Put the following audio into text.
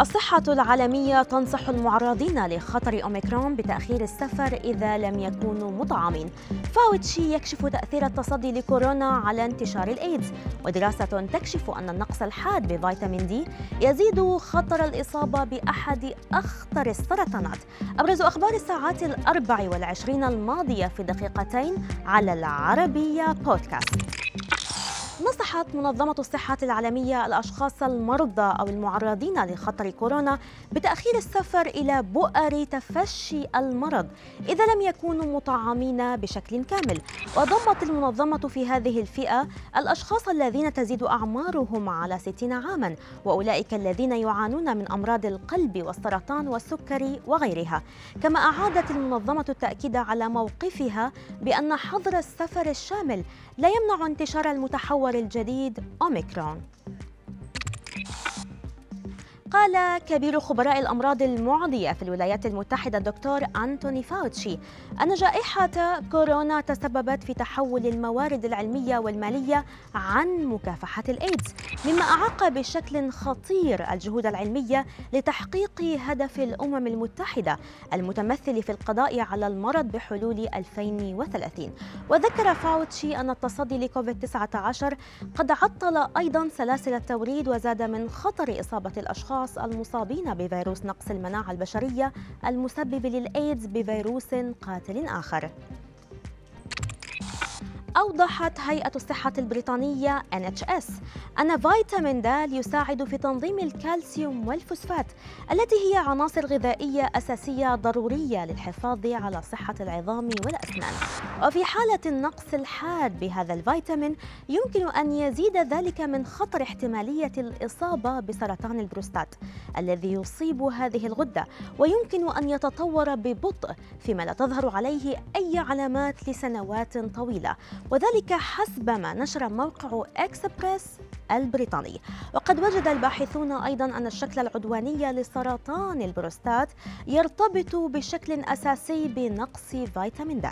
الصحة العالمية تنصح المعرضين لخطر أوميكرون بتأخير السفر إذا لم يكونوا مطعمين. فاوتشي يكشف تأثير التصدي لكورونا على انتشار الإيدز. ودراسة تكشف أن النقص الحاد بفيتامين دي يزيد خطر الإصابة بأحد أخطر السرطانات. أبرز أخبار الساعات الأربع والعشرين الماضية في دقيقتين على العربية بودكاست. نصحت منظمة الصحة العالمية الأشخاص المرضى أو المعرضين لخطر كورونا بتأخير السفر إلى بؤر تفشي المرض إذا لم يكونوا مطعمين بشكل كامل. وضمت المنظمة في هذه الفئة الأشخاص الذين تزيد أعمارهم على 60 عاما وأولئك الذين يعانون من أمراض القلب والسرطان والسكري وغيرها. كما أعادت المنظمة التأكيد على موقفها بأن حظر السفر الشامل لا يمنع انتشار المتحور الجديد أوميكرون. قال كبير خبراء الأمراض المعدية في الولايات المتحدة الدكتور أنتوني فاوتشي أن جائحة كورونا تسببت في تحول الموارد العلمية والمالية عن مكافحة الإيدز مما أعاق بشكل خطير الجهود العلمية لتحقيق هدف الأمم المتحدة المتمثل في القضاء على المرض بحلول 2030 وذكر فاوتشي أن التصدي لكوفيد 19 قد عطل أيضا سلاسل التوريد وزاد من خطر إصابة الأشخاص الأشخاص المصابين بفيروس نقص المناعة البشرية المسبب للإيدز بفيروس قاتل آخر. أوضحت هيئة الصحة البريطانية NHS أن فيتامين د يساعد في تنظيم الكالسيوم والفوسفات التي هي عناصر غذائية أساسية ضرورية للحفاظ على صحة العظام والأسنان. وفي حالة النقص الحاد بهذا الفيتامين يمكن أن يزيد ذلك من خطر احتمالية الإصابة بسرطان البروستات الذي يصيب هذه الغدة ويمكن أن يتطور ببطء فيما لا تظهر عليه أي علامات لسنوات طويلة. وذلك حسب ما نشر موقع إكسبريس البريطاني. وقد وجد الباحثون أيضا أن الشكل العدواني لسرطان البروستات يرتبط بشكل أساسي بنقص فيتامين د.